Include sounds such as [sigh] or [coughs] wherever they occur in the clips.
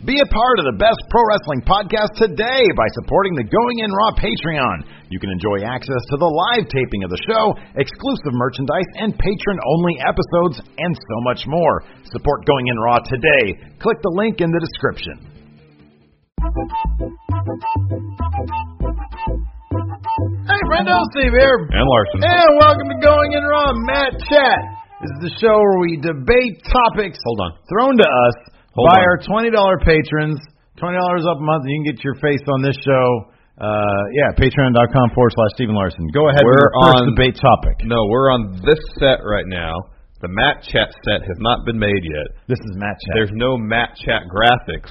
Be a part of the best pro wrestling podcast today by supporting the Going In Raw Patreon. You can enjoy access to the live taping of the show, exclusive merchandise, and patron only episodes, and so much more. Support Going In Raw today. Click the link in the description. Hey, Brendo, Steve here. And Larson. And welcome to Going In Raw Mat Chat. This is the show where we debate topics Hold on. thrown to us Hold by on. our twenty dollar patrons. Twenty dollars up a month, and you can get your face on this show. Uh, yeah, patreon.com forward slash Steve and Larson. Go ahead We're with your first on- debate topic. No, we're on this set right now. The Mat Chat set has not been made yet. This is Mat Chat. There's no Mat Chat graphics.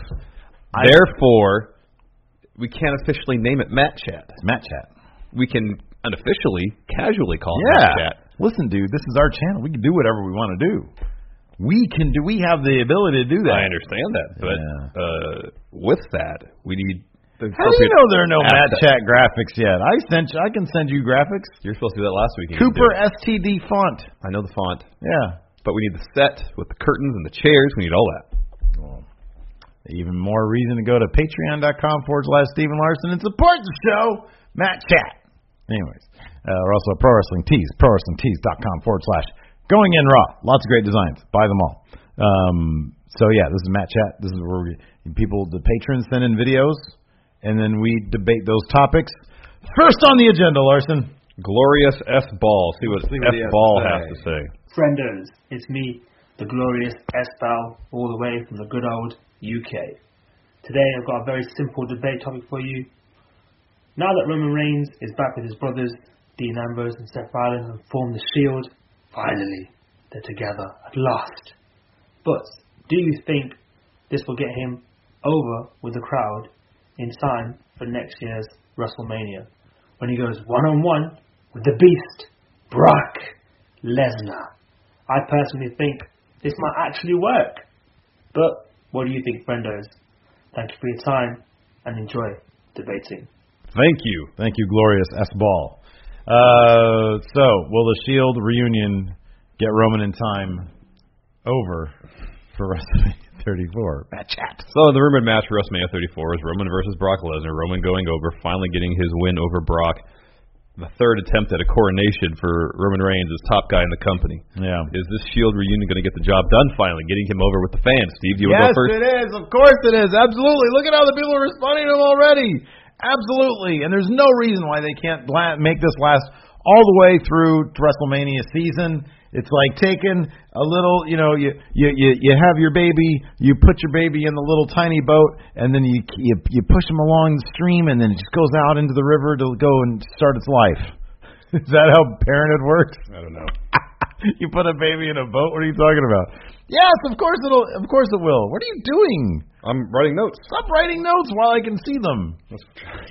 I- Therefore, we can't officially name it Mat Chat. It's Mat Chat. We can unofficially, casually call it Yeah. Mat Chat. Listen, dude, this is our channel. We can do whatever we want to do. We can do. We have the ability to do that. I understand that, but Yeah. uh, with that, we need the How do you know there are no Mat. Chat graphics yet? I sent. You, I can send you graphics. You're supposed to do that last week. Cooper. STD font. I know the font, Yeah. but we need the set with the curtains and the chairs. We need all that. Even more reason to go to patreon.com forward slash Steve and Larson and support the show, Mat Chat. Anyways, uh, we're also at Pro Wrestling Tees, ProWrestlingTees.com forward slash Going In Raw. Lots of great designs. Buy them all. Um, so yeah, this is Mat Chat. This is where we, people, the patrons send in videos, and then we debate those topics. First on the agenda, Larson. Glorious S Ball. See what See what F has Ball to has say. to say. Friendos, it's me, the glorious S Ball, all the way from the good old UK. Today I've got a very simple debate topic for you. Now that Roman Reigns is back with his brothers, Dean Ambrose and Seth Rollins, and formed the Shield, finally, they're together at last. But do you think this will get him over with the crowd in time for next year's WrestleMania? When he goes one-on-one with the Beast, Brock Lesnar. I personally think this might actually work. But what do you think, Brendos? Thank you for your time and enjoy debating. Thank you. Thank you, Glorious S. Ball. Uh, so, will the Shield reunion get Roman in time over for [laughs] WrestleMania 34? Mat Chat. So the rumored match for WrestleMania 34 is Roman versus Brock Lesnar. Roman going over, finally getting his win over Brock. The third attempt at a coronation for Roman Reigns as top guy in the company. Yeah. Is this Shield reunion going to get the job done finally, getting him over with the fans? Steve, do you want yes, to go first? it is. Of course it is. Absolutely. Look at how the people are responding to him already. Absolutely. And there's no reason why they can't make this last all the way through WrestleMania season. It's like taking a little, you know, you you you, you have your baby, you put your baby in the little tiny boat, and then you you you push him along the stream, and then it just goes out into the river to go and start its life. [laughs] Is that how parenthood works? I don't know. [laughs] you put a baby in a boat. What are you talking about? Yes, of course it'll. Of course it will. What are you doing? I'm writing notes. Stop writing notes while I can see them. Let's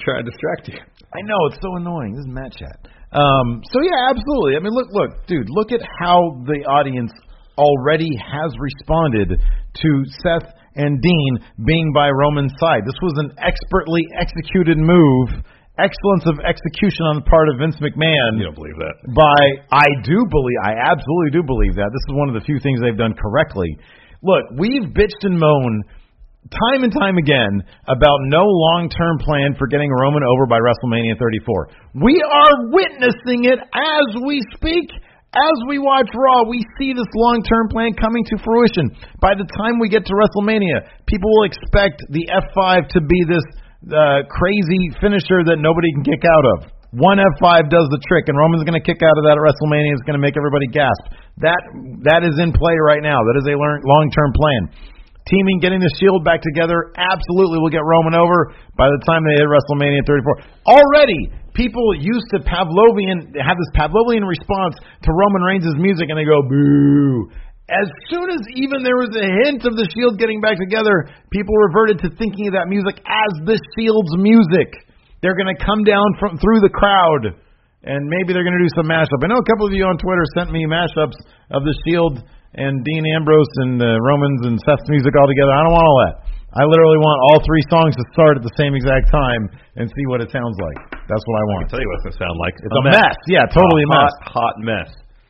try to distract you. I know it's so annoying. This is Mat Chat. Um, so yeah, absolutely. I mean, look, look, dude, look at how the audience already has responded to Seth and Dean being by Roman's side. This was an expertly executed move, excellence of execution on the part of Vince McMahon. You don't believe that? by I do believe I absolutely do believe that. This is one of the few things they've done correctly. Look, we've bitched and moaned time and time again about no long-term plan for getting Roman over by WrestleMania 34. We are witnessing it as we speak. As we watch Raw, we see this long-term plan coming to fruition. By the time we get to WrestleMania, people will expect the F5 to be this uh, crazy finisher that nobody can kick out of. One F5 does the trick, and Roman's going to kick out of that at WrestleMania. It's going to make everybody gasp. That that is in play right now. That is a long-term plan teaming, getting the Shield back together, absolutely will get Roman over by the time they hit WrestleMania 34. Already, people used to Pavlovian have this Pavlovian response to Roman Reigns' music, and they go boo. As soon as even there was a hint of the Shield getting back together, people reverted to thinking of that music as the Shield's music. They're going to come down from through the crowd, and maybe they're going to do some mashup. I know a couple of you on Twitter sent me mashups of the Shield and Dean Ambrose and uh, Romans and Seth's music all together. I don't want all that. I literally want all three songs to start at the same exact time and see what it sounds like. That's what I want. I'll tell you what it's gonna sound like. It's a, a mess. mess. Yeah, totally a mess. Hot, hot mess.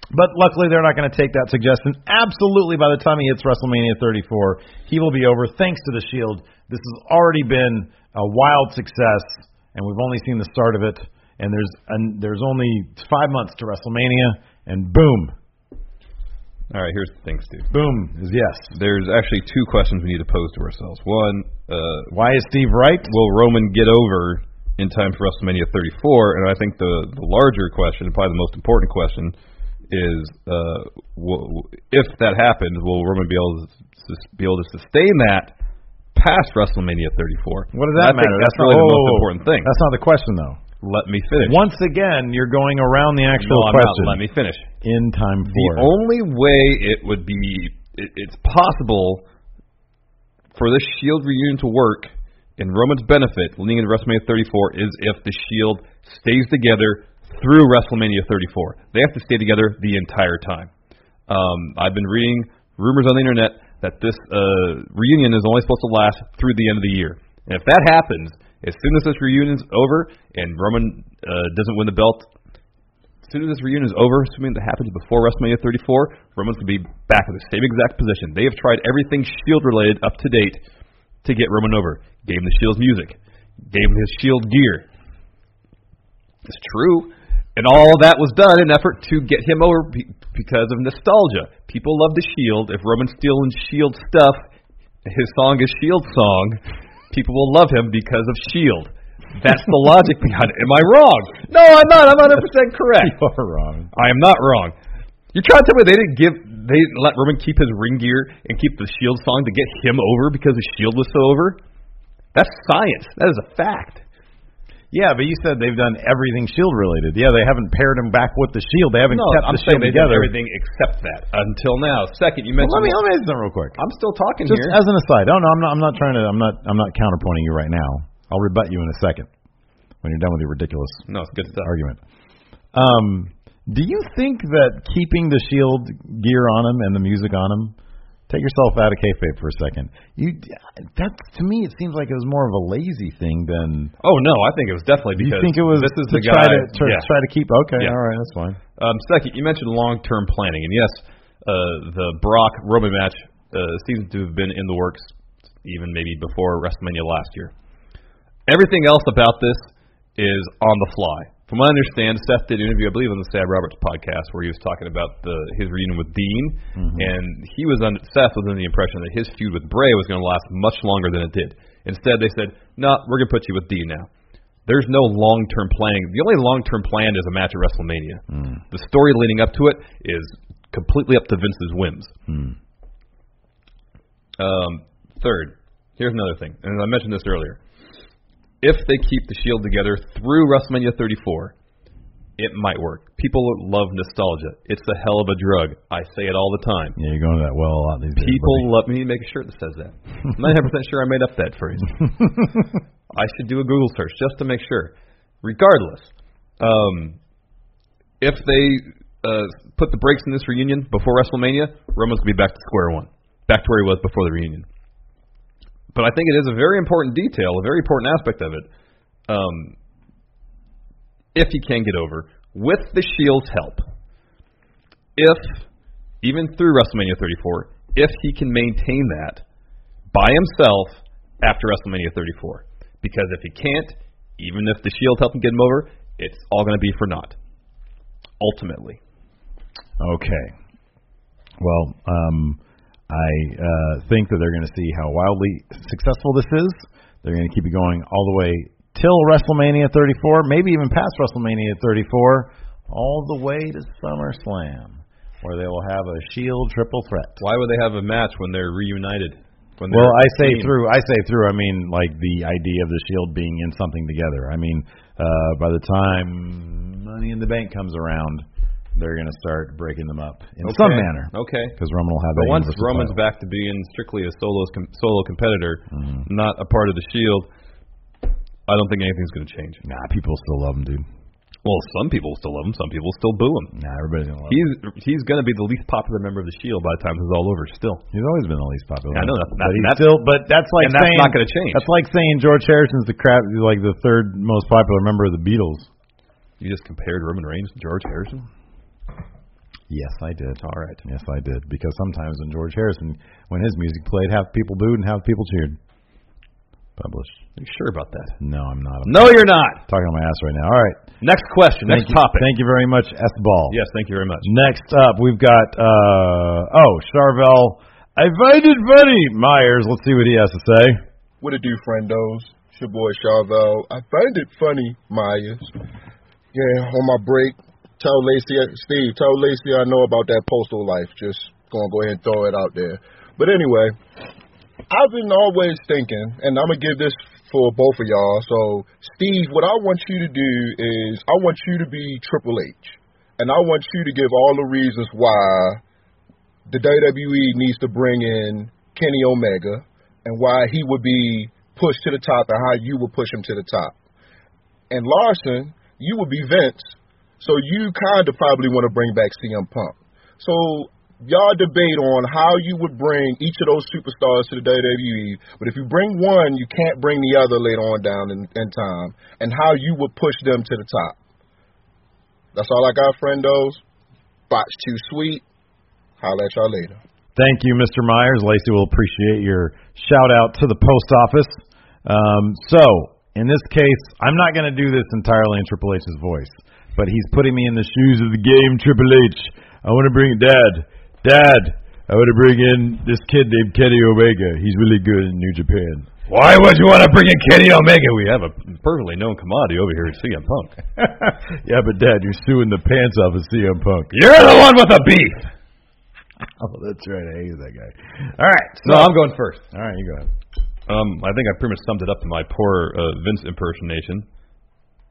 But luckily, they're not going to take that suggestion. Absolutely, by the time he hits WrestleMania 34, he will be over. Thanks to the Shield, this has already been a wild success, and we've only seen the start of it. And there's and there's only five months to WrestleMania, and boom, all right, here's the thing, Steve. Boom is yes. There's actually two questions we need to pose to ourselves. One, uh, why is Steve right? Will Roman get over in time for WrestleMania 34? And I think the the larger question, probably the most important question, is uh, w- if that happens, will Roman be able to be able to sustain that past WrestleMania 34? What does that matter? That's, that's really oh, the most important thing. That's not the question, though. Let me finish. Once again, you're going around the actual no, question. Not. Let me finish. In time for the only way it would be, it, it's possible for this Shield reunion to work in Roman's benefit, leading into WrestleMania 34, is if the Shield stays together through WrestleMania 34. They have to stay together the entire time. Um, I've been reading rumors on the internet that this uh, reunion is only supposed to last through the end of the year. And if that happens, as soon as this reunion's over and Roman uh, doesn't win the belt, as soon as this reunion is over, assuming that happens before WrestleMania 34, Roman's going to be back in the same exact position. They have tried everything Shield related up to date to get Roman over. Gave him the Shield's music, gave him his Shield gear. It's true. And all that was done in effort to get him over because of nostalgia. People love the Shield. If Roman's stealing Shield stuff, his song is Shield song people will love him because of Shield. That's the logic behind it. Am I wrong? No, I'm not. I'm 100 percent correct. [laughs] You are wrong. I am not wrong. You're trying to tell me they didn't give they didn't let Roman keep his ring gear and keep the Shield song to get him over because the Shield was so over? That's science. That is a fact. Yeah, but you said they've done everything Shield related. Yeah, they haven't paired him back with the Shield. They haven't no, kept I'm the Shield together. everything except that until now. Second, you mentioned. Well, let me let me ask real quick. I'm still talking here. Just here. as an aside. Oh no, I'm not. I'm not trying to. I'm not. I'm not counterpointing you right now. I'll rebut you in a second when you're done with your ridiculous. No, it's good stuff. Argument. Um, do you think that keeping the Shield gear on him and the music on him Take yourself out of kayfabe for a second. You that to me it seems like it was more of a lazy thing than. Oh no, I think it was definitely because you think it was this is to the try guy, to try, yeah. try to keep. Okay, yeah. all right, that's fine. Um, second, you mentioned long term planning, and yes, uh, the Brock Roman match uh, seems to have been in the works even maybe before WrestleMania last year. Everything else about this is on the fly. From what I understand, Seth did an interview, I believe, on the Sam Roberts podcast, where he was talking about the his reunion with Dean, mm-hmm. and he was under Seth was under the impression that his feud with Bray was going to last much longer than it did. Instead, they said, "No, nah, we're going to put you with Dean now." There's no long-term planning. The only long-term plan is a match at WrestleMania. Mm. The story leading up to it is completely up to Vince's whims. Mm. Um, third, here's another thing, and I mentioned this earlier if they keep the Shield together through WrestleMania 34, it might work. People love nostalgia. It's a hell of a drug. I say it all the time. Yeah, you're going to that well a lot these days. People buddy. love me. Make a shirt that says that. I'm 99% sure I made up that phrase. [laughs] I should do a Google search just to make sure. Regardless, um, if they uh, put the brakes in this reunion before WrestleMania, Roman's gonna be back to square one, back to where he was before the reunion but I think it is a very important detail, a very important aspect of it. Um, if he can get over with the Shield's help, if even through WrestleMania 34, if he can maintain that by himself after WrestleMania 34. Because if he can't, even if the Shield help him get him over, it's all going to be for naught. Ultimately. Okay. Well, um, I uh, think that they're going to see how wildly successful this is. They're going to keep it going all the way till WrestleMania 34, maybe even past WrestleMania 34, all the way to SummerSlam, where they will have a Shield triple threat. Why would they have a match when they're reunited? When Well, I say team? through. I say through. I mean, like the idea of the Shield being in something together. I mean, uh, by the time Money in the Bank comes around, they're going to start breaking them up in some manner Okay. because Roman will have But once Roman's title. back to being strictly a solo com- solo competitor, Mm-hmm. not a part of the Shield, I don't think anything's going to change. Nah, people still love him, dude. Well, some people still love him, some people still boo him. Nah, everybody's gonna love him. He's he's going to be the least popular member of the Shield by the time this is all over. Still, He's always been the least popular. I know that- but that- he's that's- still. But that's like and that's saying not going to change. That's like saying George Harrison's the crap, like the third most popular member of the Beatles. You just compared Roman Reigns to George Harrison. Yes, I did. All right. Yes, I did. Because sometimes when George Harrison, when his music played, half people booed and half people cheered. Published. Are you sure about that? No, I'm not. I'm No, you're not. talking on my ass right now. All right. Next question. Thank Next you, topic. Thank you very much, S Ball. Yes, thank you very much. Next up, we've got uh oh Charvel. I find it funny, Myers. Let's see what he has to say. What it do, friendos? It's your boy Charvel. I find it funny, Myers. Yeah, on my break, tell Lacey, Steve, tell Lacey I know about that postal life. Just gonna go ahead and throw it out there. But anyway, I've been always thinking, and I'm gonna give this for both of y'all. So, Steve, what I want you to do is I want you to be Triple H, and I want you to give all the reasons why the WWE needs to bring in Kenny Omega and why he would be pushed to the top and how you would push him to the top. And Larson, you would be Vince, so you kind of probably want to bring back CM Punk. So y'all debate on how you would bring each of those superstars to the WWE, but if you bring one, you can't bring the other later on down in, in time, and how you would push them to the top. That's all I got, friendos. Botch too sweet. Holla at y'all later. Thank you, Mr. Myers. Lacey will appreciate your shout out to the post office. Um, so, in this case, I'm not going to do this entirely in Triple H's voice, but he's putting me in the shoes of the game, Triple H. I want to bring Dad. Dad, I want to bring in this kid named Kenny Omega. He's really good in New Japan. Why would you want to bring in Kenny Omega? We have a perfectly known commodity over here at CM Punk. [laughs] yeah, but Dad, you're suing the pants off of CM Punk. You're the one with the beef. [laughs] Oh, that's right. I hate that guy. All right. So, No, I'm going first. all right, you go ahead. Um, I think I pretty much summed it up in my poor uh, Vince impersonation.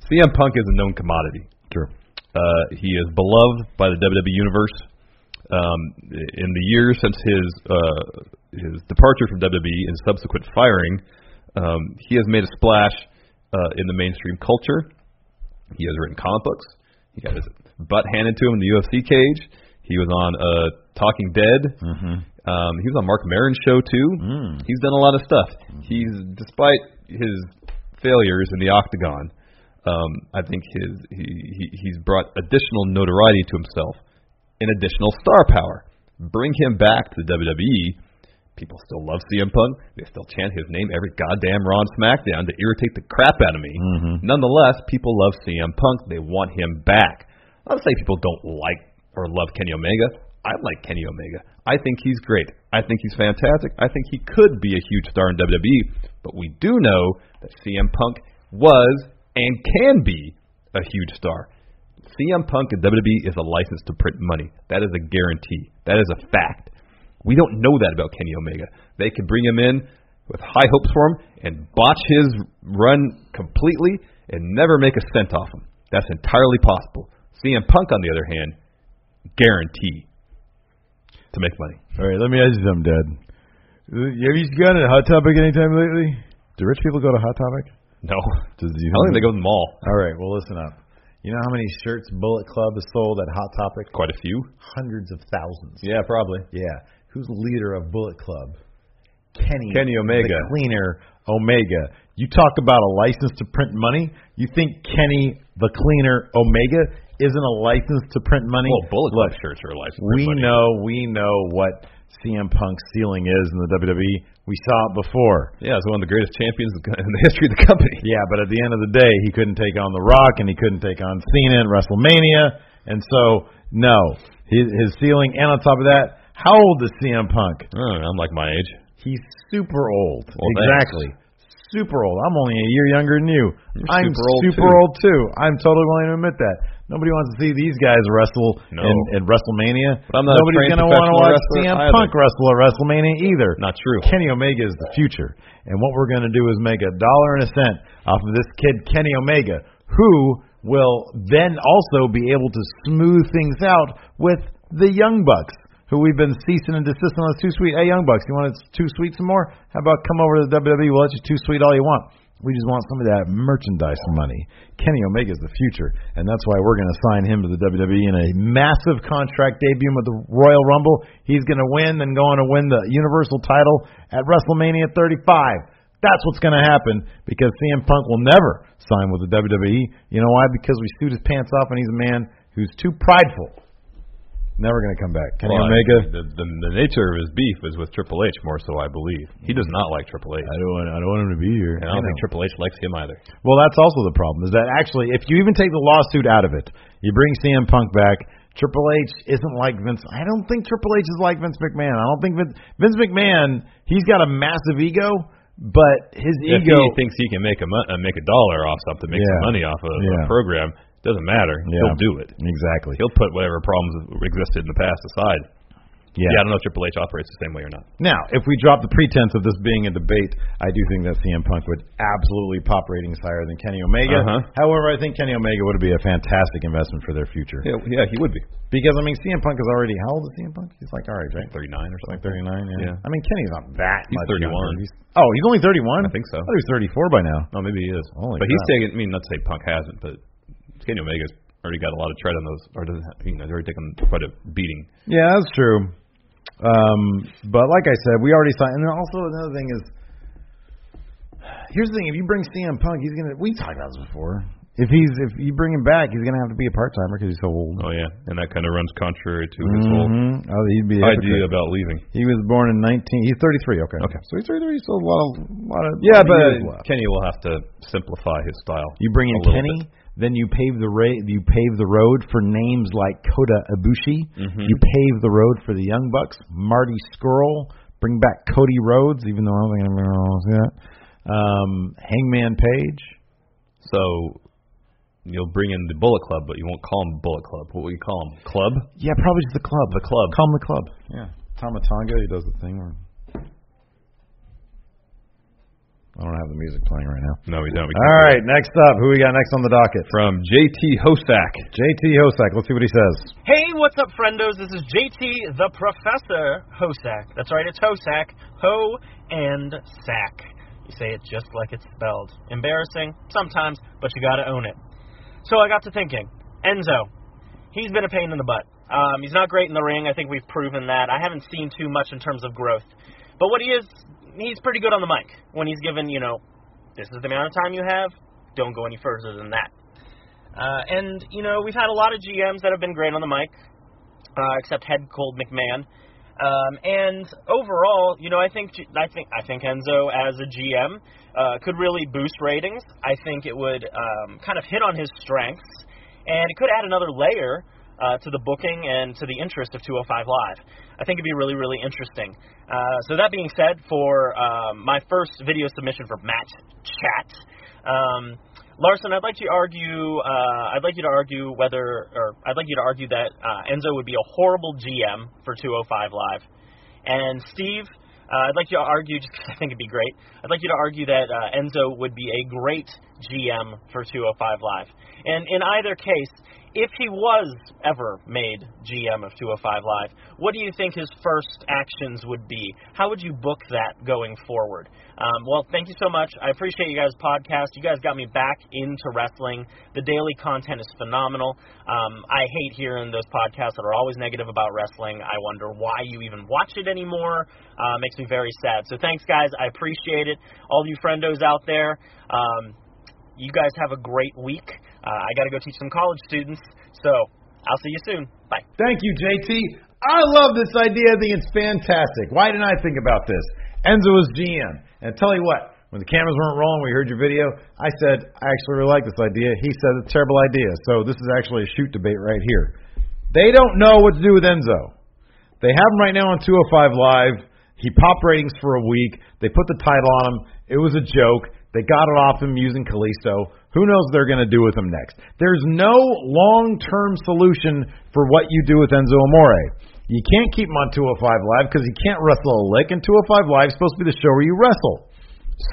CM Punk is a known commodity. Sure. Uh, he is beloved by the WWE universe. Um, in the years since his uh, his departure from WWE and subsequent firing, um, he has made a splash uh, in the mainstream culture. He has written comic books. He got his butt handed to him in the UFC cage. He was on uh, Talking Dead. Mm-hmm. Um, he was on Marc Maron's show too. Mm. He's done a lot of stuff. He's despite his failures in the octagon, um, I think his he, he he's brought additional notoriety to himself and additional star power. Bring him back to the WWE. People still love CM Punk. They still chant his name every goddamn Raw and SmackDown to irritate the crap out of me. Mhm. Nonetheless, people love CM Punk. They want him back. Not to say people don't like or love Kenny Omega. I like Kenny Omega. I think he's great. I think he's fantastic. I think he could be a huge star in WWE. But we do know that CM Punk was and can be a huge star. CM Punk in WWE is a license to print money. That is a guarantee. That is a fact. We don't know that about Kenny Omega. They could bring him in with high hopes for him and botch his run completely and never make a cent off him. That's entirely possible. CM Punk, on the other hand, guarantee to make money. All right, let me ask you something, Dad. Have you gone to Hot Topic anytime lately? Do rich people go to Hot Topic? No, [laughs] Does you I don't think they go to the mall. All right, well, listen up. You know how many shirts Bullet Club has sold at Hot Topic? Quite a few. Hundreds of thousands. Yeah, probably. Yeah. Who's the leader of Bullet Club? Kenny. Kenny Omega. The cleaner Omega. You talk about a license to print money. You think Kenny the cleaner Omega isn't a license to print money? Well, Bullet Look, Club shirts are a license. we money. know we know what CM Punk's ceiling is in the WWE. We saw it before. Yeah, he's one of the greatest champions in the history of the company. [laughs] Yeah, but at the end of the day, he couldn't take on The Rock and he couldn't take on Cena in WrestleMania. And so, no, his, his ceiling. And on top of that, how old is CM Punk? Oh, I'm like my age. He's super old. Well, exactly. Super old. I'm only a year younger than you. You're I'm super old, super too. old too. I'm totally willing to admit that. Nobody wants to see these guys wrestle No. in, in WrestleMania. But I'm not Nobody's gonna want to watch CM either. Punk wrestle at WrestleMania either. Not true. Kenny Omega is the future. And what we're going to do is make a dollar and a cent off of this kid, Kenny Omega, who will then also be able to smooth things out with the Young Bucks, who we've been ceasing and desisting on. Too sweet. Hey, Young Bucks, you want it too sweet some more? How about come over to the WWE? We'll let you too sweet all you want. We just want some of that merchandise money. Kenny Omega's the future, and that's why we're going to sign him to the WWE in a massive contract debut with the Royal Rumble. He's going to win, then go on to win the Universal title at WrestleMania 35. That's what's going to happen because CM Punk will never sign with the WWE. You know why? Because we suit his pants off, and he's a man who's too prideful. Never going to come back. Kenny Well, I Omega. mean, The, the, the nature of his beef is with Triple H more so, I believe. He does not like Triple H. I don't want. I don't want him to be here. And I don't think. Triple H likes him either. Well, that's also the problem. Is that actually, if you even take the lawsuit out of it, you bring CM Punk back. Triple H isn't like Vince. I don't think Triple H is like Vince McMahon. I don't think Vince, Vince McMahon. He's got a massive ego, but his If ego. he thinks he can make a uh, make a dollar off something, make Yeah. some money off of Yeah. a program, doesn't matter. Yeah. He'll do it. exactly. He'll put whatever problems existed in the past aside. Yeah. I don't know if Triple H operates the same way or not. Now, if we drop the pretense of this being a debate, I do think that CM Punk would absolutely pop ratings higher than Kenny Omega. Uh-huh. However, I think Kenny Omega would be a fantastic investment for their future. Yeah, yeah, he would be. Because I mean, CM Punk is already how old is CM Punk? He's like all right? 39 or Like something. 39, yeah. Yeah. I mean, Kenny's not that He's much 31. younger. He's, oh, he's only 31? I think so. I thought he was 34 by now. Oh, maybe he is. Holy but he's crap. taking. I mean, not to say Punk hasn't, but Kenny Omega's already got a lot of tread on those, or doesn't. Have, you know, he's already taken quite a beating. Yeah, that's true. Um, but like I said, we already signed. And also another thing is, here's the thing: if you bring CM Punk, he's gonna. We talked about this before. If he's if you bring him back, he's gonna have to be a part timer because he's so old. Oh yeah, and that kind of runs contrary to his whole Mhm. Oh, he'd be idea hypocrite. about leaving. He was born in 19. He's 33. Okay. Okay. So he's 33. He's still a lot of lot of. Yeah, lot of years but left. Kenny will have to simplify his style. You bring in Kenny, bit. then you pave the ra- you pave the road for names like Kota Ibushi. Mhm. You pave the road for the Young Bucks, Marty Scurll. Bring back Cody Rhodes, even though I don't think I'm to see that. Um, Hangman Page. So you'll bring in the Bullet Club, but you won't call them Bullet Club. What will you call them? Club? Yeah, probably just the club. The club. Call him the club. Yeah. Tama Tonga, he does the thing where. I don't have the music playing right now. No, we don't. We All right, next up, who we got next on the docket? From JT Hosack. JT Hosack. Let's see what he says. Hey, what's up, friendos? This is JT, the Professor Hosack. That's right, it's Hosack. Ho and sack. You say it just like it's spelled. Embarrassing? Sometimes, but you gotta own it. So I got to thinking. Enzo. He's been a pain in the butt. Um, he's not great in the ring. I think we've proven that. I haven't seen too much in terms of growth. But what he is, he's pretty good on the mic. When he's given, you know, this is the amount of time you have, don't go any further than that. Uh, and, you know, we've had a lot of GMs that have been great on the mic, uh, except Head Cold McMahon. Um, and overall, you know, I think I think I think Enzo as a GM uh, could really boost ratings. I think it would um, kind of hit on his strengths, and it could add another layer uh, to the booking and to the interest of 205 Live. I think it'd be really really interesting. Uh, so that being said, for um, my first video submission for Mat Chat. Larson, I'd like to argue. Uh, I'd like you to argue whether, or I'd like you to argue that uh, Enzo would be a horrible GM for 205 Live, and Steve, uh, I'd like you to argue. just because [laughs] I think it'd be great. I'd like you to argue that uh, Enzo would be a great GM for 205 Live, and in either case, if he was ever made GM of 205 Live, what do you think his first actions would be? How would you book that going forward? Um, well, thank you so much. I appreciate you guys' podcast. You guys got me back into wrestling. The daily content is phenomenal. Um, I hate hearing those podcasts that are always negative about wrestling. I wonder why you even watch it anymore. Uh, makes me very sad. So thanks, guys. I appreciate it. All you friendos out there. Um, you guys have a great week. Uh, I got to go teach some college students, so I'll see you soon. Bye. Thank you, JT. I love this idea. I think it's fantastic. Why didn't I think about this? Enzo is GM. And I tell you what, when the cameras weren't rolling, we heard your video. I said, I actually really like this idea. He said, it's a terrible idea. So this is actually a shoot debate right here. They don't know what to do with Enzo. They have him right now on 205 Live. He popped ratings for a week. They put the title on him. It was a joke. They got it off him using Kalisto. Who knows what they're going to do with him next? There's no long term solution for what you do with Enzo Amore. You can't keep him on 205 Live because he can't wrestle a lick, and 205 Live is supposed to be the show where you wrestle.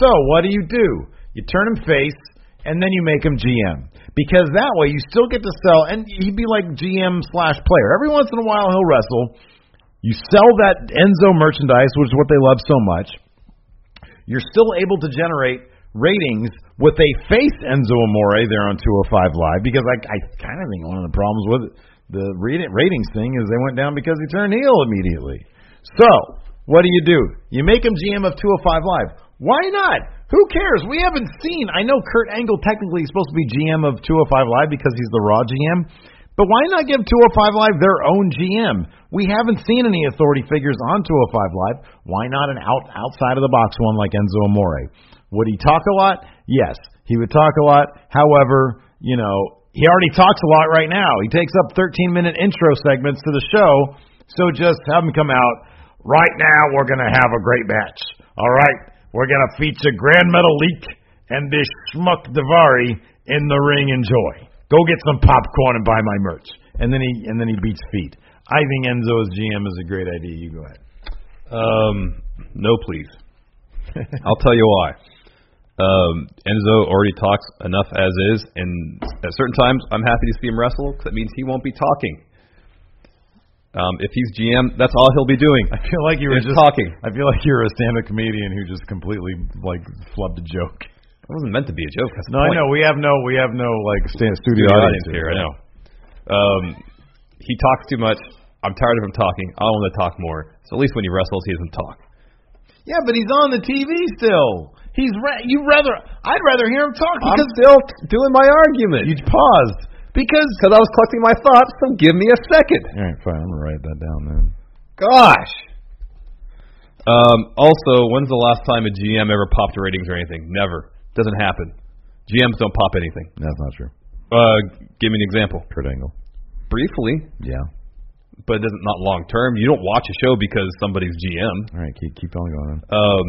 So what do you do? You turn him face, and then you make him GM. Because that way you still get to sell, and he'd be like GM slash player. Every once in a while he'll wrestle. You sell that Enzo merchandise, which is what they love so much. You're still able to generate ratings with a face Enzo Amore there on 205 Live because I, I kind of think one of the problems with the ratings thing is they went down because he turned heel immediately. So, what do you do? You make him GM of 205 Live. Why not? Who cares? We haven't seen. I know Kurt Angle technically is supposed to be GM of 205 Live because he's the Raw GM, but why not give 205 Live their own GM? We haven't seen any authority figures on 205 Live. Why not an out outside of the box one like Enzo Amore? Would he talk a lot? Yes, he would talk a lot. However, you know, he already talks a lot right now. He takes up 13 minute intro segments to the show. So just have him come out. Right now, we're going to have a great match. All right. We're going to feature Gran Metalik and this schmuck Daivari in the ring. Enjoy. Go get some popcorn and buy my merch. And then he and then he beats feet. I think Enzo as GM is a great idea. You go ahead. Um, no, please. [laughs] I'll tell you why. Um, Enzo already talks enough as is, and at certain times I'm happy to see him wrestle because that means he won't be talking. Um, if he's GM, that's all he'll be doing. I feel like you were Just just talking. I feel like you're a stand-up comedian who just completely like flubbed a joke. It wasn't meant to be a joke. That's No, I know we have no we have no like stand studio the audience audience here. I know. Um, he talks too much. I'm tired of him talking. I want him to talk more. So at least when he wrestles, he doesn't talk. Yeah, but he's on the TV still. He's ra- you rather I'd rather hear him talk I'm still t- doing my argument. you paused because Because I was collecting my thoughts, so give me a second. All right, fine. I'm gonna write that down then. Gosh. Um, also, when's the last time a GM ever popped ratings or anything? Never. Doesn't happen. GMs don't pop anything. That's not true. Uh, give me an example. Kurt Angle. Briefly, Yeah. but it doesn't not long term. You don't watch a show because somebody's GM. All right, keep keep on going. Um,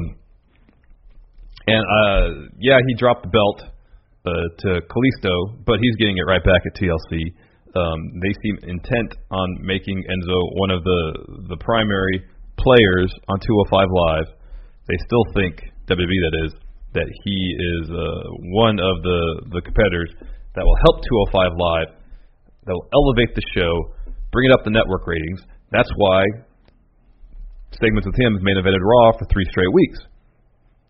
and uh, yeah, he dropped the belt uh, to Kalisto, but he's getting it right back at TLC. Um, they seem intent on making Enzo one of the the primary players on 205 Live. They still think WWE that is that he is uh, one of the the competitors that will help 205 Live, that will elevate the show, bring it up the network ratings. That's why segments with him have main evented Raw for three straight weeks.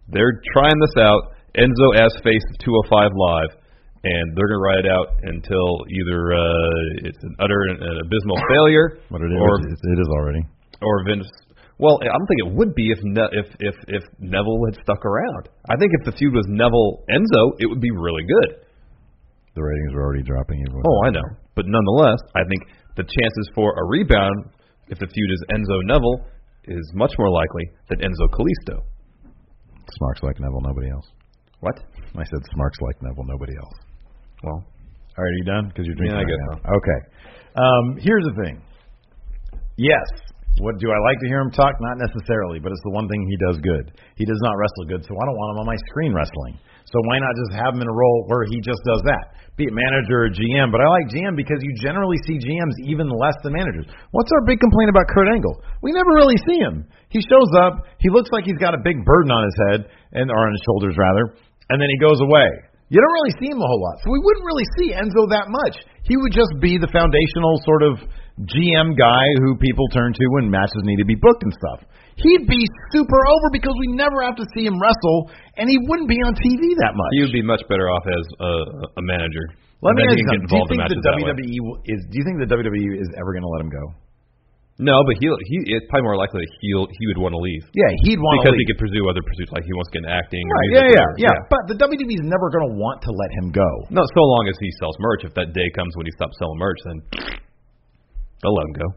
They're trying this out. Enzo as face of 205 Live, and they're going to ride it out until either uh, it's an utter and an abysmal [coughs] failure, What it is, or it, is already. or Vince. Well, I don't think it would be if ne- if if if Neville had stuck around. I think if the feud was Neville Enzo, it would be really good. The ratings are already dropping. Even Oh, I know, but nonetheless, I think the chances for a rebound if the feud is Enzo Neville is much more likely than Enzo Kalisto. Smarks like Neville, nobody else. What? I said Smarks like Neville, nobody else. Well, All right, are you done? Because you're drinking. Yeah, I right guess now. Okay. Um, here's the thing. Yes. What do I like to hear him talk? Not necessarily, but it's the one thing he does good. He does not wrestle good, so I don't want him on my screen wrestling. So why not just have him in a role where he just does that? Be it manager or GM, but I like GM because you generally see GMs even less than managers. What's our big complaint about Kurt Angle? We never really see him. He shows up, he looks like he's got a big burden on his head and or on his shoulders rather, and then he goes away. You don't really see him a whole lot. So we wouldn't really see Enzo that much. He would just be the foundational sort of GM guy who people turn to when matches need to be booked and stuff. He'd be super over because we never have to see him wrestle, and he wouldn't be on TV that much. he would be much better off as a, a manager. Let me ask you something. Do you get involved in think the. WWE will- is? Do you think the WWE is ever going to let him go? No, but he'll. he it's probably more likely that he'll he would want to leave Yeah, he'd want to because he could pursue other pursuits like he wants to get into acting. Right, yeah, or yeah, yeah, But the WWE is never going to want to let him go. No, so long as he sells merch. If that day comes when he stops selling merch, then They'll let him go.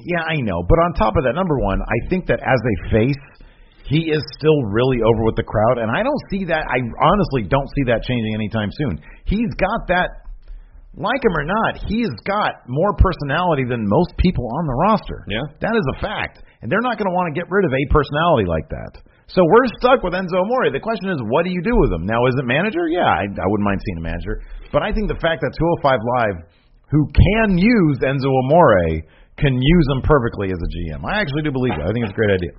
Yeah, I know. But on top of that, number one, I think that as a face, he is still really over with the crowd, and I don't see that. I honestly don't see that changing anytime soon. He's got that, like him or not, he's got more personality than most people on the roster. Yeah. that is a fact, and they're not going to want to get rid of a personality like that. So we're stuck with Enzo Amore. The question is, what do you do with him? Now, is it manager? Yeah, I, I wouldn't mind seeing a manager, but I think the fact that 205 Live, who can use Enzo Amore, can use him perfectly as a GM. I actually do believe that. I think it's a great idea.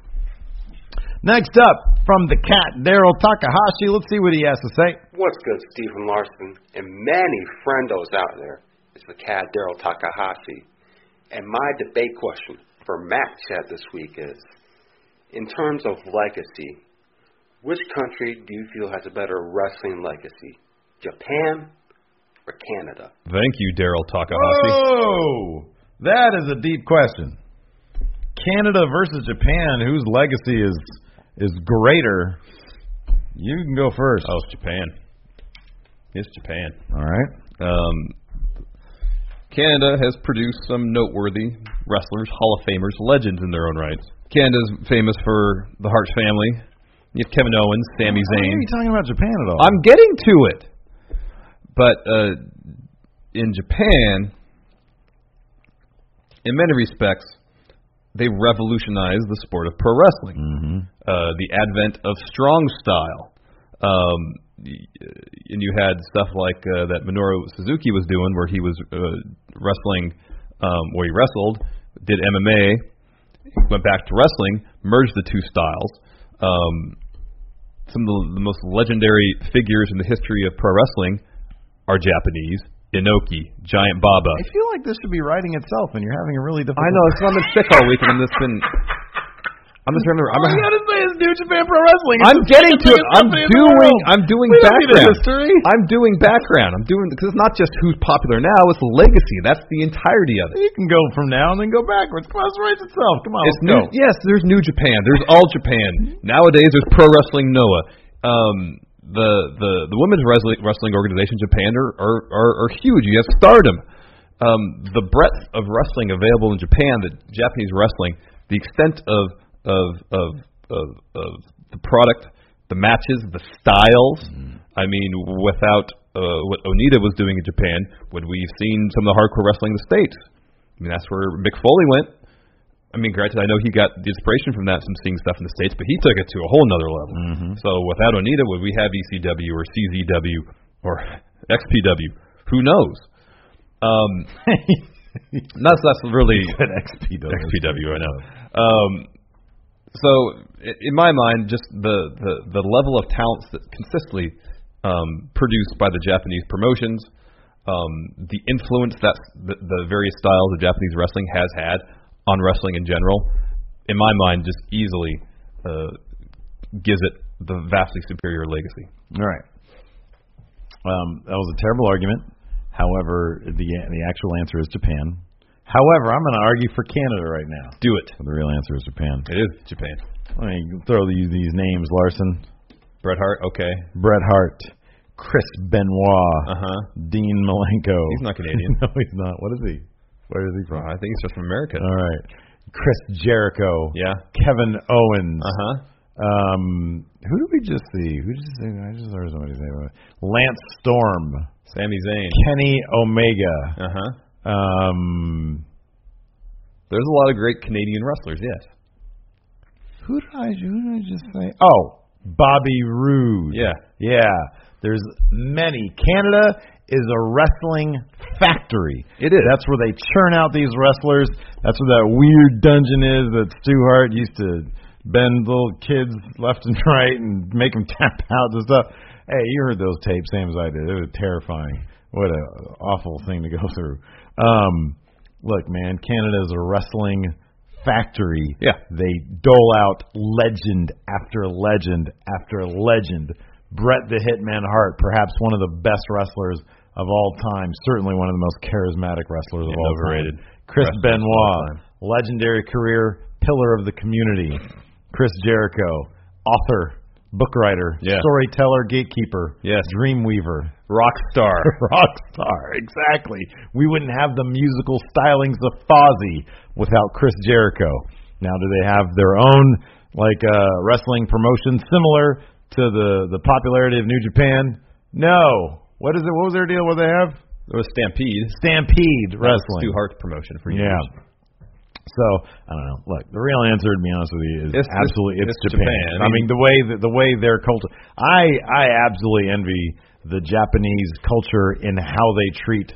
Next up, from the cat, Daryl Takahashi. Let's see what he has to say. What's good, Steve and Larson, and many friendos out there? It's the cat Daryl Takahashi. And my debate question for Mat Chat this week is in terms of legacy, which country do you feel has a better wrestling legacy? Japan or Canada? Thank you, Daryl Takahashi. Oh, that is a deep question. Canada versus Japan, whose legacy is is greater? You can go first. Oh, it's Japan. It's Japan. All right. Um, Canada has produced some noteworthy wrestlers, Hall of Famers, legends in their own rights. Canada's famous for the Hart family. You have Kevin Owens, Sami Why Zayn. are you talking about Japan at all? I'm getting to it. But uh, in Japan, in many respects, they revolutionized the sport of pro wrestling. mm-hmm. Uh, the advent of strong style. Um, and you had stuff like uh, that Minoru Suzuki was doing, where he was uh, wrestling, um, where he wrestled, did MMA, went back to wrestling, merged the two styles. Um, some of the, the most legendary figures in the history of pro wrestling are Japanese. Inoki, Giant Baba. I feel like this should be writing itself, and you're having a really difficult. I know, it's I've been sick all week, and I'm just been. I'm just remember. I'm, All you gotta say is New Japan Pro Wrestling. It's I'm getting to it. I'm company in the doing. I'm doing We don't need background. history. I'm doing background. I'm doing because it's not just who's popular now. It's legacy. That's the entirety of it. You can go from now and then go backwards. Come on, it writes itself. Come on, It's new. Yes, there's New Japan. There's All Japan. Nowadays, there's Pro Wrestling Noah. Um, the the the women's wrestling wrestling organization Japan are are are, are huge. You have Stardom. Um, the breadth of wrestling available in Japan, the Japanese wrestling, the extent of of of of, of the product, the matches, the styles. I mean, without uh, what Onita was doing in Japan, would we have seen some of the hardcore wrestling in the states? I mean, that's where Mick Foley went. I mean, granted, I know he got the inspiration from that from seeing stuff in the states, but he took it to a whole nother level. Mm-hmm. So without Onita, would we have ECW or CZW or XPW? Who knows? Um, [laughs] that's that's really XPW. XPW. I know. Um, so in my mind, just the, the the level of talents that consistently um, produced by the Japanese promotions, um, the influence that the, the various styles of Japanese wrestling has had on wrestling in general, in my mind, just easily uh, gives it the vastly superior legacy. All right. Um, that was a terrible argument. However, the the actual answer is Japan. However, I'm going to argue for Canada right now. Do it. The real answer is Japan. It is Japan. Let me throw these these names: Larson, Bret Hart. Okay. Bret Hart, Chris Benoit, Uh huh. Dean Malenko. He's not [laughs] Canadian. no, he's not. What is he? Where is he from? I think he's just from America. All right. Chris Jericho. Yeah. Kevin Owens. Uh huh. Um, who did we just see? Who did you say? I just heard somebody say that. Lance Storm, Sami Zayn. Kenny Omega. Uh huh. Um, There's a lot of great Canadian wrestlers. Yes. who did I? Who did I just say? Oh, Bobby Roode. Yeah. Yeah. There's many. Canada is a wrestling factory. It is. That's where they churn out these wrestlers. That's where that weird dungeon is that Stu Hart used to bend little kids left and right and make them [laughs] tap out and stuff. Hey, you heard those tapes, same as I did. It was terrifying. What a awful thing to go [laughs] through. Um, look, man, Canada is a wrestling factory. Yeah. They dole out legend after legend after legend. Bret the Hitman Hart, perhaps one of the best wrestlers of all time, certainly one of the most charismatic wrestlers of And all overrated time. Chris wrestlers of Benoit, legendary career, pillar of the community. Chris Jericho, author, book writer, Yeah. storyteller, gatekeeper, Yes. dreamweaver. [laughs] rock star. exactly. We wouldn't have the musical stylings of Fozzy without Chris Jericho. Now, do they have their own like uh, wrestling promotion similar to the the popularity of New Japan? No. What is it? What was their deal? What they have? It was Stampede. Stampede Wrestling. Stu Hart's promotion for Yeah. So I don't know. Look, the real answer, to be honest with you, is It's- absolutely it's- it's, Japan. Japan. I I mean- mean, the way that the way their culture. I I absolutely envy the Japanese culture in how they treat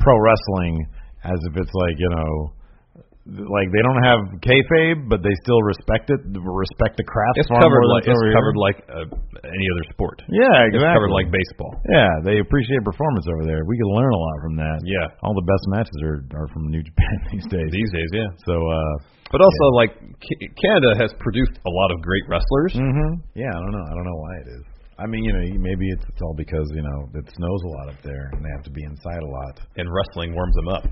pro wrestling as if it's like you know. Like they don't have kayfabe, but they still respect it. Respect the craft. It's covered like it's here. covered like uh, any other sport. Yeah, exactly. It's covered like baseball. Yeah, they appreciate performance over there. We can learn a lot from that. Yeah. all the best matches are are from New Japan [laughs] these days. These days, yeah. So, uh, But also, like Ca- Canada has produced a lot of great wrestlers. hmm yeah, I don't know. I don't know why it is. I mean, you know, maybe it's, it's all because you know it snows a lot up there and they have to be inside a lot. and wrestling warms them up.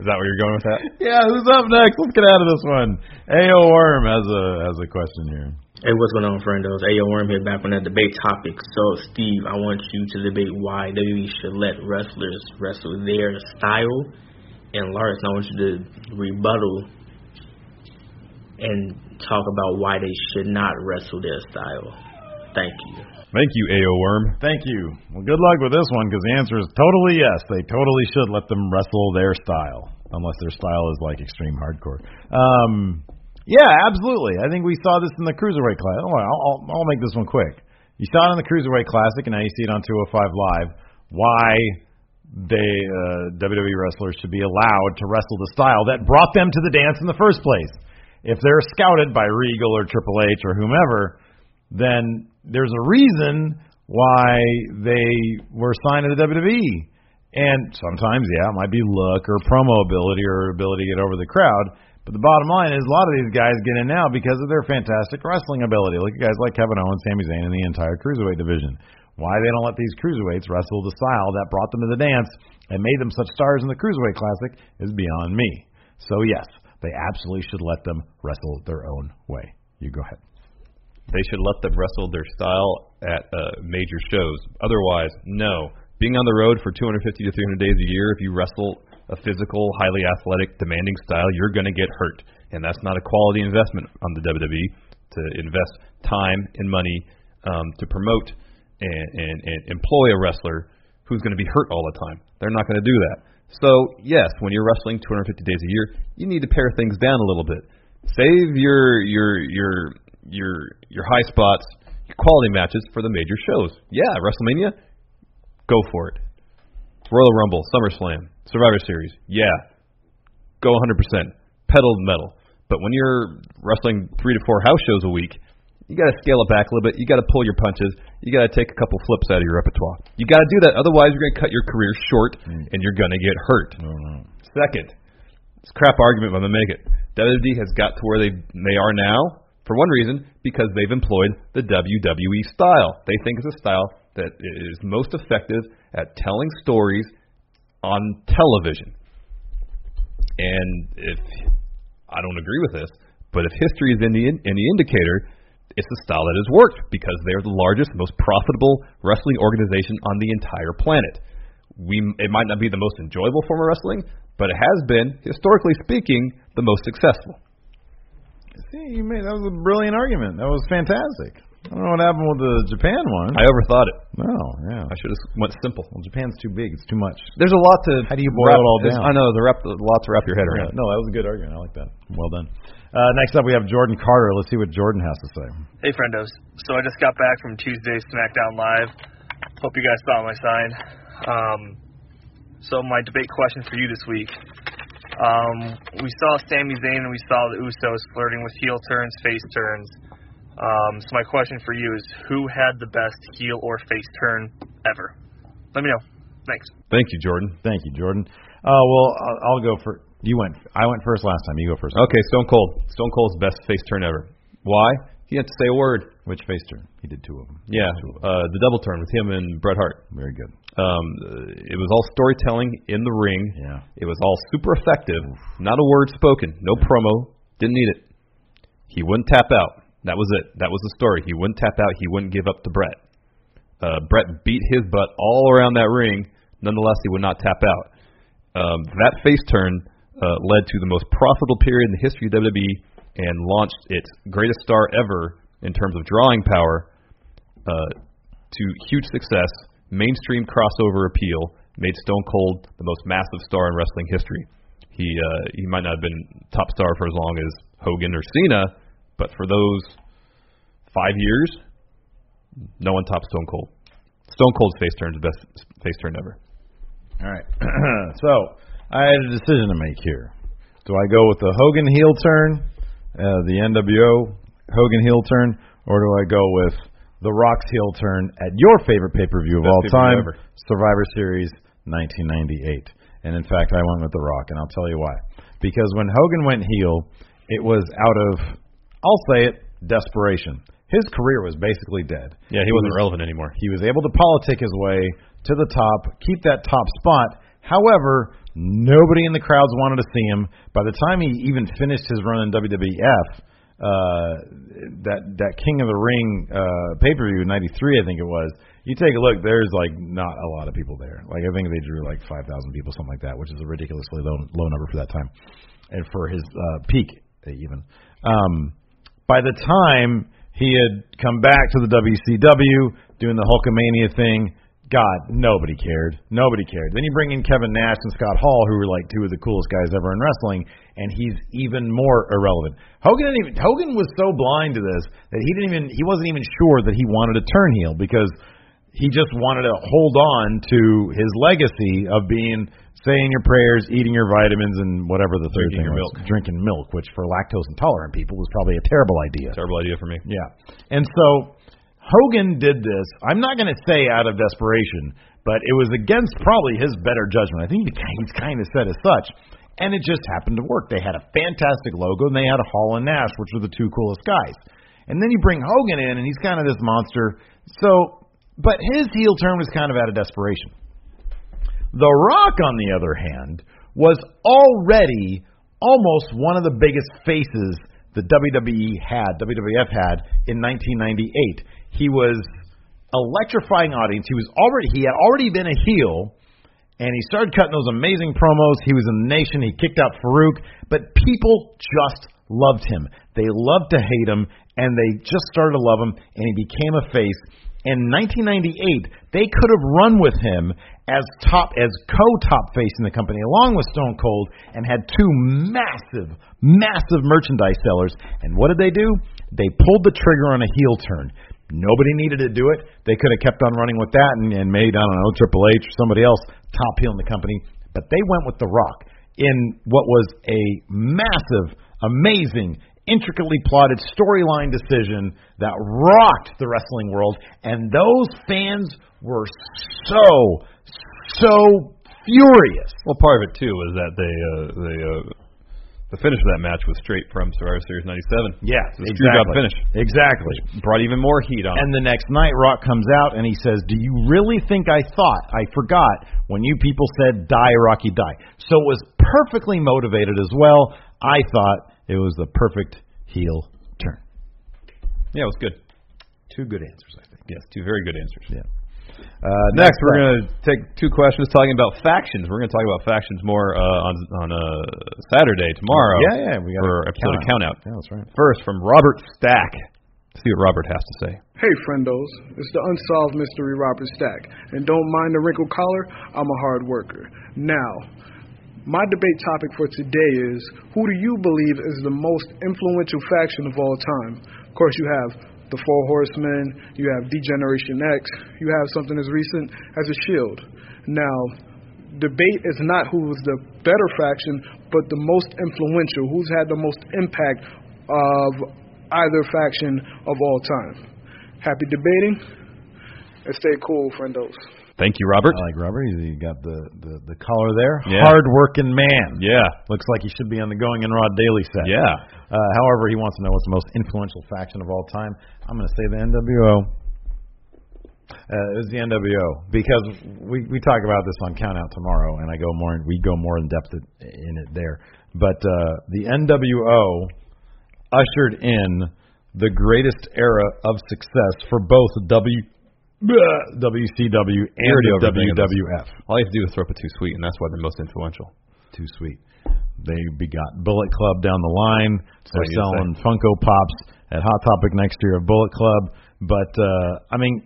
Is that where you're going with that? [laughs] Yeah, who's up next? Let's get out of this one. Ao Worm has a has a question here. Hey, what's going on, friendos? Ayo Worm here back on that debate topic. So, Steve, I want you to debate why WWE should let wrestlers wrestle their style. And Lars, I want you to rebuttal and talk about why they should not wrestle their style. Thank you. Thank you, AO Worm. Thank you. Well, good luck with this one because the answer is totally yes. They totally should let them wrestle their style, unless their style is like extreme hardcore. Um, yeah, absolutely. I think we saw this in the cruiserweight class. Oh, I'll, I'll, make this one quick. You saw it in the cruiserweight classic, and now you see it on 205 Live. Why they uh, WWE wrestlers should be allowed to wrestle the style that brought them to the dance in the first place. If they're scouted by Regal or Triple H or whomever, then there's a reason why they were signed to the WWE. And sometimes, yeah, it might be look or promo ability or ability to get over the crowd. But the bottom line is a lot of these guys get in now because of their fantastic wrestling ability. Look at guys like Kevin Owens, Sami Zayn, and the entire cruiserweight division. Why they don't let these cruiserweights wrestle the style that brought them to the dance and made them such stars in the cruiserweight classic is beyond me. So yes, they absolutely should let them wrestle their own way. You go ahead. They should let them wrestle their style at uh, major shows. Otherwise, no. Being on the road for 250 to 300 days a year, if you wrestle a physical, highly athletic, demanding style, you're going to get hurt, and that's not a quality investment on the WWE to invest time and money um, to promote and, and, and employ a wrestler who's going to be hurt all the time. They're not going to do that. So yes, when you're wrestling 250 days a year, you need to pare things down a little bit. Save your your your your your high spots, your quality matches for the major shows. Yeah, WrestleMania, go for it. Royal Rumble, SummerSlam, Survivor Series, yeah, go 100%, pedal the metal. But when you're wrestling three to four house shows a week, you got to scale it back a little bit. You got to pull your punches. You got to take a couple flips out of your repertoire. You got to do that. Otherwise, you're going to cut your career short, mm. and you're going to get hurt. Mm-hmm. Second, it's a crap argument, but I'm gonna make it. WWE has got to where they they are now for one reason because they've employed the WWE style. They think it's a style that is most effective at telling stories on television. And if I don't agree with this, but if history is any any indicator, it's a style that has worked because they're the largest, most profitable wrestling organization on the entire planet. We it might not be the most enjoyable form of wrestling, but it has been, historically speaking, the most successful. See, you made that was a brilliant argument. That was fantastic. I don't know what happened with the Japan one. I overthought it. No, yeah. I should have just went simple. Well, Japan's too big. It's too much. There's a lot to. How do you boil wrap, it all there's- down? I know. The wrap, a lot to wrap your head Yeah, around. no, that was a good argument. I like that. Well done. Uh, next up, we have Jordan Carter. Let's see what Jordan has to say. Hey, friendos. So I just got back from Tuesday's SmackDown Live. Hope you guys saw my sign. Um, so my debate question for you this week. Um, we saw Sami Zayn and we saw the Usos flirting with heel turns, face turns. Um, so my question for you is, who had the best heel or face turn ever? Let me know. Thanks. Thank you, Jordan. Thank you, Jordan. Uh, well, I'll, I'll go for. You went. I went first last time. You go first. Okay, Stone Cold. Stone Cold's best face turn ever. Why? He had to say a word. Which face turn? He did two of them. Yeah, uh, the double turn with him and Bret Hart. Very good. Um, it was all storytelling in the ring. Yeah. It was all super effective. Not a word spoken. No promo. Didn't need it. He wouldn't tap out. That was it. That was the story. He wouldn't tap out. He wouldn't give up to Brett. Uh, Brett beat his butt all around that ring. Nonetheless, he would not tap out. Um, that face turn uh, led to the most profitable period in the history of WWE and launched its greatest star ever in terms of drawing power uh, to huge success, mainstream crossover appeal, made Stone Cold the most massive star in wrestling history. He uh, he might not have been top star for as long as Hogan or Cena, but for those five years, no one tops Stone Cold. Stone Cold's face turn is the best face turn ever. All right. [clears throat] so I had a decision to make here. Do I go with the Hogan heel turn, uh, the NWO Hogan heel turn, or do I go with the Rock's heel turn at your favorite pay per view of Best all time, ever. Survivor Series 1998? And in fact, I went with the Rock, and I'll tell you why. Because when Hogan went heel, it was out of, I'll say it, desperation. His career was basically dead. Yeah, he wasn't relevant anymore. He was able to politic his way to the top, keep that top spot. However, nobody in the crowds wanted to see him. By the time he even finished his run in WWF, uh, that that King of the Ring uh, pay per view '93, I think it was. You take a look. There's like not a lot of people there. Like I think they drew like 5,000 people, something like that, which is a ridiculously low low number for that time, and for his uh, peak even. Um, by the time he had come back to the WCW doing the Hulkamania thing, God, nobody cared. Nobody cared. Then you bring in Kevin Nash and Scott Hall, who were like two of the coolest guys ever in wrestling, and he's even more irrelevant. Hogan didn't even Hogan was so blind to this that he didn't even he wasn't even sure that he wanted to turn heel because he just wanted to hold on to his legacy of being saying your prayers, eating your vitamins, and whatever the third Drinking thing was, milk. drinking milk, which for lactose intolerant people was probably a terrible idea. Terrible idea for me. Yeah. And so Hogan did this. I'm not going to say out of desperation, but it was against probably his better judgment. I think he- [laughs] he's kind of said as such. And it just happened to work. They had a fantastic logo, and they had Hall and Nash, which were the two coolest guys. And then you bring Hogan in, and he's kind of this monster. So, but his heel turn was kind of out of desperation. The Rock, on the other hand, was already almost one of the biggest faces the WWE had, WWF had in 1998. He was electrifying audience. He was already he had already been a heel, and he started cutting those amazing promos. He was in the nation. He kicked out Farouk, but people just loved him. They loved to hate him, and they just started to love him, and he became a face. In 1998, they could have run with him as top as co-top face in the company, along with Stone Cold, and had two massive, massive merchandise sellers. And what did they do? They pulled the trigger on a heel turn. Nobody needed to do it. They could have kept on running with that and, and made I don't know Triple H or somebody else top heel in the company, but they went with The Rock in what was a massive, amazing, intricately plotted storyline decision that rocked the wrestling world, and those fans were so, so furious. Well, part of it too was that they uh, they uh, the finish of that match was straight from Survivor Series '97. Yeah, It's a screw job finish. Exactly. Brought even more heat on. And the next night, Rock comes out and he says, "Do you really think I thought I forgot when you people said die, Rocky, die?" So it was perfectly motivated as well. I thought it was the perfect heel turn. yeah, it was good. Two good answers, I think. Yes, two very good answers. Yeah. Uh, Next, we're going to take two questions talking about factions. We're going to talk about factions more uh, on on uh, Saturday tomorrow. Yeah, yeah, we got for a episode count-out. Countout. Yeah, that's right. First, from Robert Stack. See what Robert has to say. Hey, friendos. It's the unsolved mystery Robert Stack. And don't mind the wrinkled collar, I'm a hard worker. Now, my debate topic for today is who do you believe is the most influential faction of all time? Of course, you have the Four Horsemen, you have Degeneration X, you have something as recent as a Shield. Now, debate is not who's the better faction, but the most influential, who's had the most impact of either faction of all time. Happy debating, and stay cool, friendos. Thank you, Robert. I like Robert. He got the the, the collar there. Yeah. Hard working man. Yeah. Looks like he should be on the Going in Raw Daily set. Yeah. Uh, however, he wants to know what's the most influential faction of all time. I'm going to say the NWO. Uh, it was the NWO because we we talk about this on Count Out tomorrow, and I go more we go more in depth in it there. But uh, the NWO ushered in the greatest era of success for both W WCW and the. WWF. All you have to do is throw up a too sweet, and that's why they're most influential. Too sweet. They begot Bullet Club down the line. They're selling Funko Pops at Hot Topic next year of Bullet Club. But uh I mean,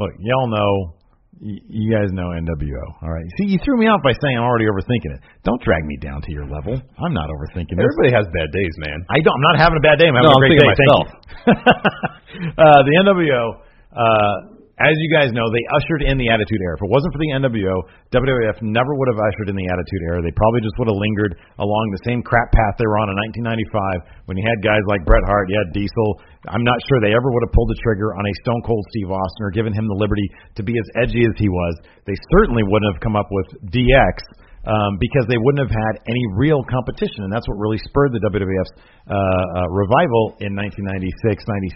look, y'all know. y- You guys know NWO, all right. See, you threw me off by saying I'm already overthinking it. Don't drag me down to your level. I'm not overthinking this. Everybody has bad days, man. I don't. I'm not having a bad day. I'm having No, a I'm great thinking day. Thank myself. you. [laughs] uh, the NWO, uh, as you guys know, they ushered in the Attitude Era. If it wasn't for the NWO, WWF never would have ushered in the Attitude Era. They probably just would have lingered along the same crap path they were on in 1995 when you had guys like Bret Hart, you had Diesel. I'm not sure they ever would have pulled the trigger on a Stone Cold Steve Austin or given him the liberty to be as edgy as he was. They certainly wouldn't have come up with DX um, because they wouldn't have had any real competition, and that's what really spurred the WWF's uh, uh, revival in 1996,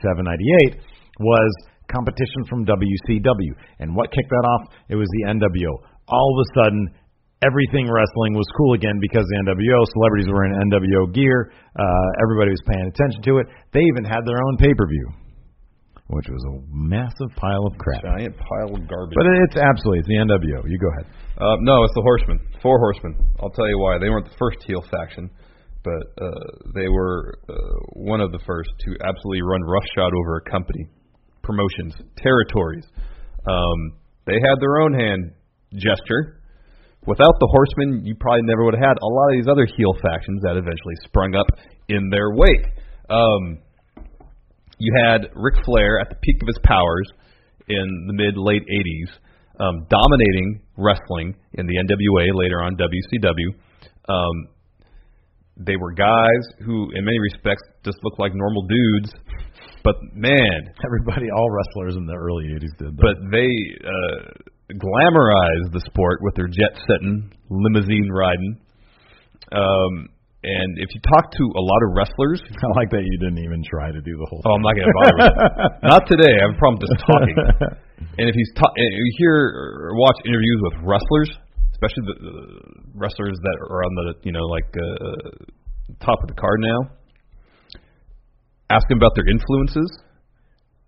97, 98 was competition from WCW. And what kicked that off? It was the NWO. All of a sudden, everything wrestling was cool again because the NWO celebrities were in NWO gear. Uh, everybody was paying attention to it. They even had their own pay per view, which was a massive pile of crap. Giant pile of garbage. But it's absolutely it's the NWO. You go ahead. Uh, no, it's the Horsemen. Four Horsemen. I'll tell you why. They weren't the first heel faction, but uh, they were uh, one of the first to absolutely run roughshod over a company, promotions, territories. Um, they had their own hand gesture. Without the Horsemen, you probably never would have had a lot of these other heel factions that eventually sprung up in their wake. Um, you had Ric Flair at the peak of his powers in the mid late 80s, um, dominating wrestling in the NWA, later on WCW. Um, they were guys who, in many respects, just looked like normal dudes, but man, Everybody, all wrestlers in the early '80s did. That. but they uh, glamorized the sport with their jet setting, limousine riding. Um, and if you talk to a lot of wrestlers, [laughs] I like that you didn't even try to do the whole. Thing. Oh, I'm not going to bother. [laughs] Not today. I have a problem just talking. [laughs] And if he's ta- you hear or watch interviews with wrestlers, especially the, the wrestlers that are on the you know like uh, top of the card now, ask them about their influences.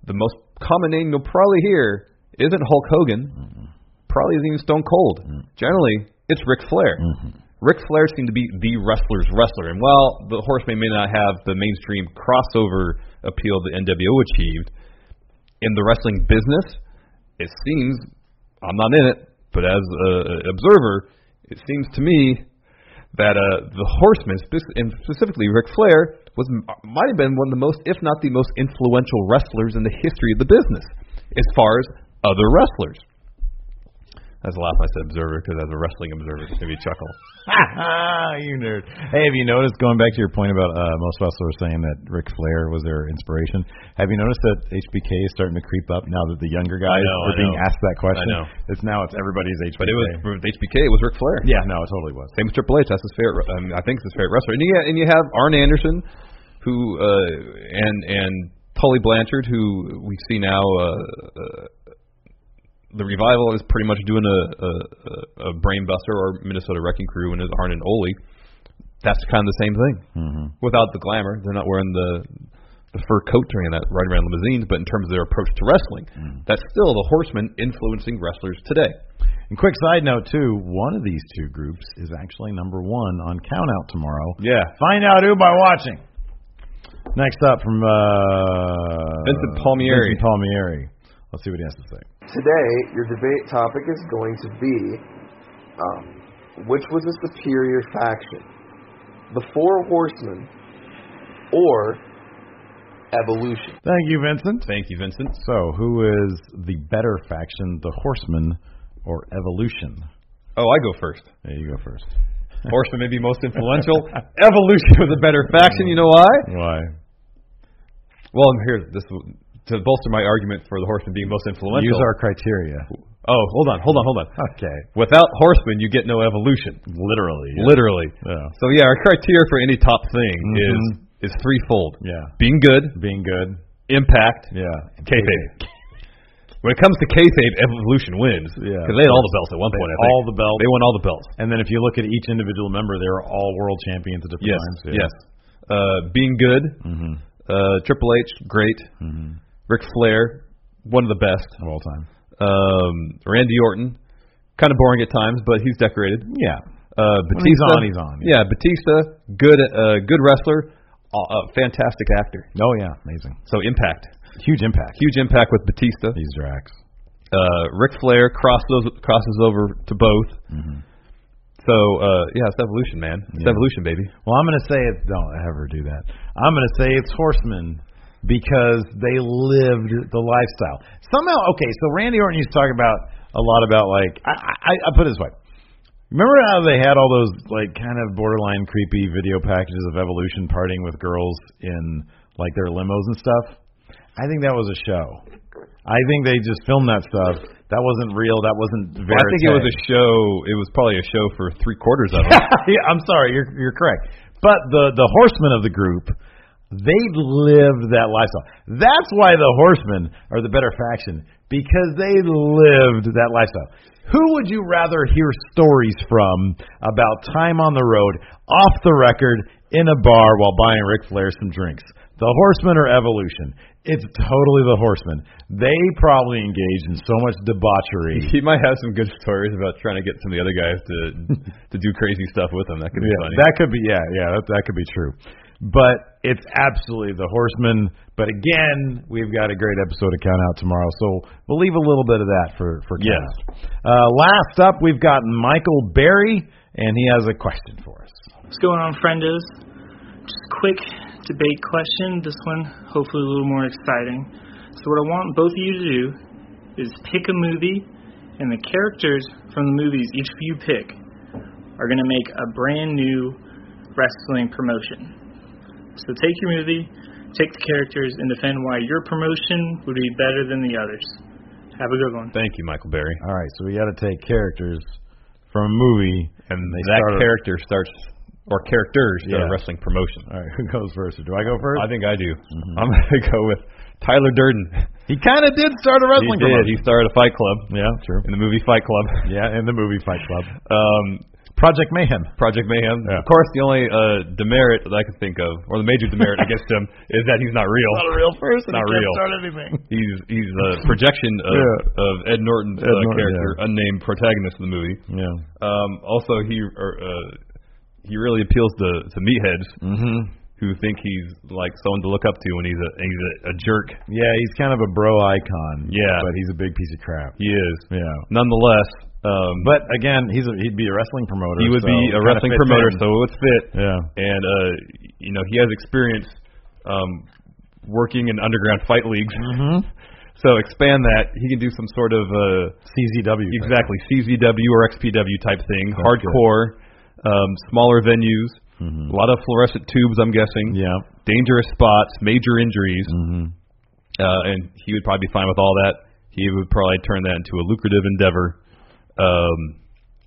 The most common name you'll probably hear isn't Hulk Hogan. Probably isn't even Stone Cold. Generally, it's Ric Flair. Ric Flair seemed to be the wrestler's wrestler. And while the Horsemen may not have the mainstream crossover appeal the NWO achieved, in the wrestling business, it seems I'm not in it, but as an observer, it seems to me that uh, the Horsemen, and specifically Ric Flair, was might have been one of the most, if not the most influential wrestlers in the history of the business, as far as other wrestlers. That's a laugh I said observer because as a wrestling observer, it made me chuckle. [laughs] you nerd. Hey, have you noticed going back to your point about uh, most wrestlers saying that Ric Flair was their inspiration? Have you noticed that HBK is starting to creep up now that the younger guys know, are I being know. asked that question? I know. It's now it's everybody's HBK. But it was HBK. It was Ric Flair. yeah, no, it totally was. Same with Triple H. That's his favorite. I, I think it's his favorite wrestler. And you and you have Arn Anderson, who uh, and and Tully Blanchard, who we see now. Uh, uh, the revival is pretty much doing a, a, a brainbuster or Minnesota Wrecking Crew, and Arn and Ole. That's kind of the same thing. Mm-hmm. Without the glamour, they're not wearing the the fur coats or any that riding around limousines, but in terms of their approach to wrestling, that's still the Horsemen influencing wrestlers today. And quick side note too, one of these two groups is actually number one on Countout tomorrow. Yeah. Find out who by watching. Next up from uh, Vincent Palmieri. Vincent Palmieri. Let's see what he has to say. Today, your debate topic is going to be um, which was a superior faction, the Four Horsemen or Evolution. Thank you, Vincent. Thank you, Vincent. So, who is the better faction, the Horsemen or Evolution? Oh, I go first. There you go first. [laughs] Horsemen may be most influential. [laughs] Evolution was a better faction. You know why? Why? Well, here this to bolster my argument for the Horseman being most influential. Use our criteria. Oh, hold on, hold on, hold on. Okay. Without Horseman, you get no evolution. Literally. yeah. Literally. Yeah. So yeah, our criteria for any top thing Mhm. is is threefold: Yeah. being good, Being good. impact, Yeah. kayfabe. When it comes to kayfabe, evolution wins. Yeah. because they had all the belts at one They point. had I think. all the belts. They won all the belts. And then if you look at each individual member, they were all world champions at different Yes, times. yes. Uh, being good, Mm-hmm. uh, Triple H, great. Mm-hmm. Ric Flair, one of the best. Of all time. Um, Randy Orton, kind of boring at times, but he's decorated. Yeah. Uh, When he's Batista, on, he's on. Yeah, Batista, good, uh, good wrestler, uh, fantastic actor. Oh yeah, amazing. So impact, Huge impact. huge impact with Batista. These Drax. Uh, Ric Flair crosses crosses over to both. Mm-hmm. So uh, yeah, it's evolution, man. It's Yeah. evolution, baby. Well, I'm going to say it. Don't ever do that. I'm going to say it's horsemen because they lived the lifestyle. Somehow, okay. So Randy Orton used to talk about a lot about like I, I, I put it this way. Remember how they had all those like kind of borderline creepy video packages of Evolution partying with girls in like their limos and stuff? I think that was a show. I think they just filmed that stuff. That wasn't real. That wasn't Well, I think it was a show. It was probably a show for three quarters of it. [laughs] yeah, I'm sorry, you're you're correct. But the the horsemen of the group, they lived that lifestyle. That's why the horsemen are the better faction because they lived that lifestyle. Who would you rather hear stories from about time on the road, off the record, in a bar while buying Ric Flair some drinks? The horsemen or evolution? It's totally the horsemen. They probably engaged in so much debauchery. He might have some good stories about trying to get some of the other guys to [laughs] to do crazy stuff with him. That could be yeah, funny. That could be yeah, yeah, that, that could be true. But it's absolutely the horsemen. But again, we've got a great episode to count out tomorrow, so we'll leave a little bit of that for for Yes. count. Uh, last up, we've got Michael Berry, and he has a question for us. What's going on, friendos? Just a quick debate question. This one, hopefully, a little more exciting. So, what I want both of you to do is pick a movie, and the characters from the movies each of you pick are going to make a brand new wrestling promotion. So, take your movie, take the characters, and defend why your promotion would be better than the others. Have a good one. Thank you, Michael Berry. All right, so we got to take characters from a movie, And they that start- character starts, or characters start Yeah. a wrestling promotion. All right, who goes first? Or do I go first? I think I do. I'm gonna [laughs] go with Tyler Durden. he kind of did start a wrestling he did. promotion. He started a Fight Club Yeah, true. in the movie Fight Club. Yeah, in the movie Fight Club. [laughs] Um, Project Mayhem. Project Mayhem. Yeah. Of course, the only uh, demerit that I can think of, or the major demerit [laughs] against him, is that he's not real. Not a real person. Not he can't real. start anything. [laughs] He's he's a [laughs] projection of, Yeah. of Ed Norton's Ed uh, Norton, character, unnamed protagonist of the movie. Yeah. Um, also, he or, uh, he really appeals to to meatheads Mm-hmm. who think he's like someone to look up to when he's a he's a, a jerk. Yeah, he's kind of a bro icon. Yeah. but he's a big piece of crap. He is. Yeah, Nonetheless, um, but again, he's a, he'd be a wrestling promoter. he would so be a wrestling promoter, in. so it would fit. yeah, And uh, you know, he has experience um, working in underground fight leagues. mm-hmm. [laughs] So expand that. He can do some sort of uh, CZW. exactly CZW or XPW type thing, That's hardcore, um, smaller venues, mm-hmm. a lot of fluorescent tubes. I'm guessing. Yeah. Dangerous spots, major injuries, Mm-hmm. uh, and he would probably be fine with all that. He would probably turn that into a lucrative endeavor. Um,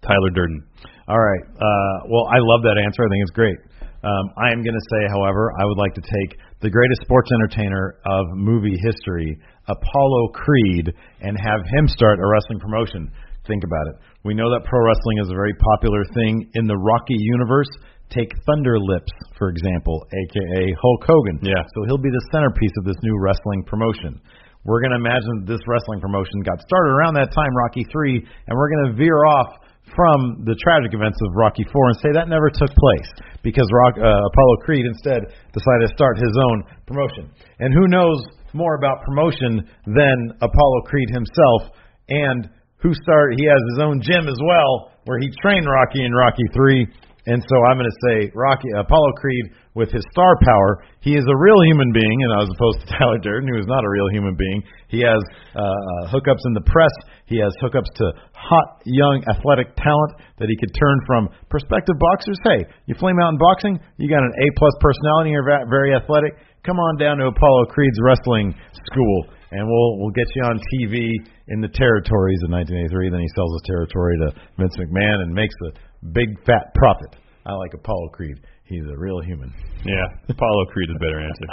Tyler Durden. All right. Uh, well, I love that answer. I think it's great. Um, I am going to say, however, I would like to take the greatest sports entertainer of movie history, Apollo Creed, and have him start a wrestling promotion. Think about it. We know that pro wrestling is a very popular thing in the Rocky universe. Take Thunder Lips, for example, aka Hulk Hogan. Yeah. So he'll be the centerpiece of this new wrestling promotion. We're going to imagine this wrestling promotion got started around that time, Rocky 3, and we're going to veer off from the tragic events of Rocky 4 and say that never took place because Rock, uh, Apollo Creed instead decided to start his own promotion. And who knows more about promotion than Apollo Creed himself and who started he has his own gym as well where he trained Rocky in Rocky 3 and so I'm going to say Rocky Apollo Creed with his star power, he is a real human being, and as opposed to [laughs] Tyler Durden, who is not a real human being. He has uh, uh, hookups in the press. He has hookups to hot, young, athletic talent that he could turn from prospective boxers. Hey, you flame out in boxing, you got an A plus personality, you're very athletic. Come on down to Apollo Creed's wrestling school, and we'll we'll get you on TV in the territories in 1983. Then he sells his territory to Vince McMahon and makes a big fat profit. I like Apollo Creed. He's a real human. Yeah, Apollo Creed is a better answer.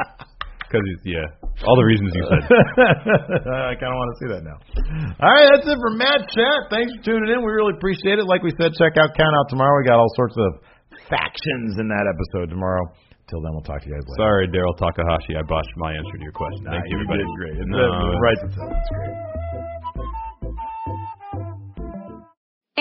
Because he's yeah, all the reasons you said. [laughs] I kind of want to see that now. All right, that's it for Mat Chat. Thanks for tuning in. We really appreciate it. Like we said, check out Count Out tomorrow. We got all sorts of factions in that episode tomorrow. Till then, we'll talk to you guys later. Sorry, Daryl Takahashi, I botched my answer to your question. Nah, Thank you, you everybody. did great. No, itself. It's great.